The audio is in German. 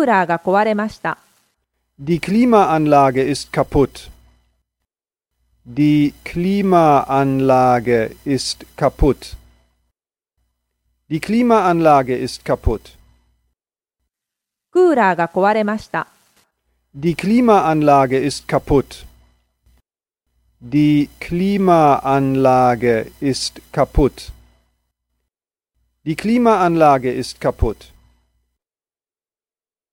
ーラーが壊れました。Die Klimaanlage ist kaputt. Die Klimaanlage ist kaputt. Die Klimaanlage ist kaputt. クーラーが壊れました。Die Klimaanlage ist kaputt. Die Klimaanlage ist kaputt. Die Klimaanlage ist kaputt.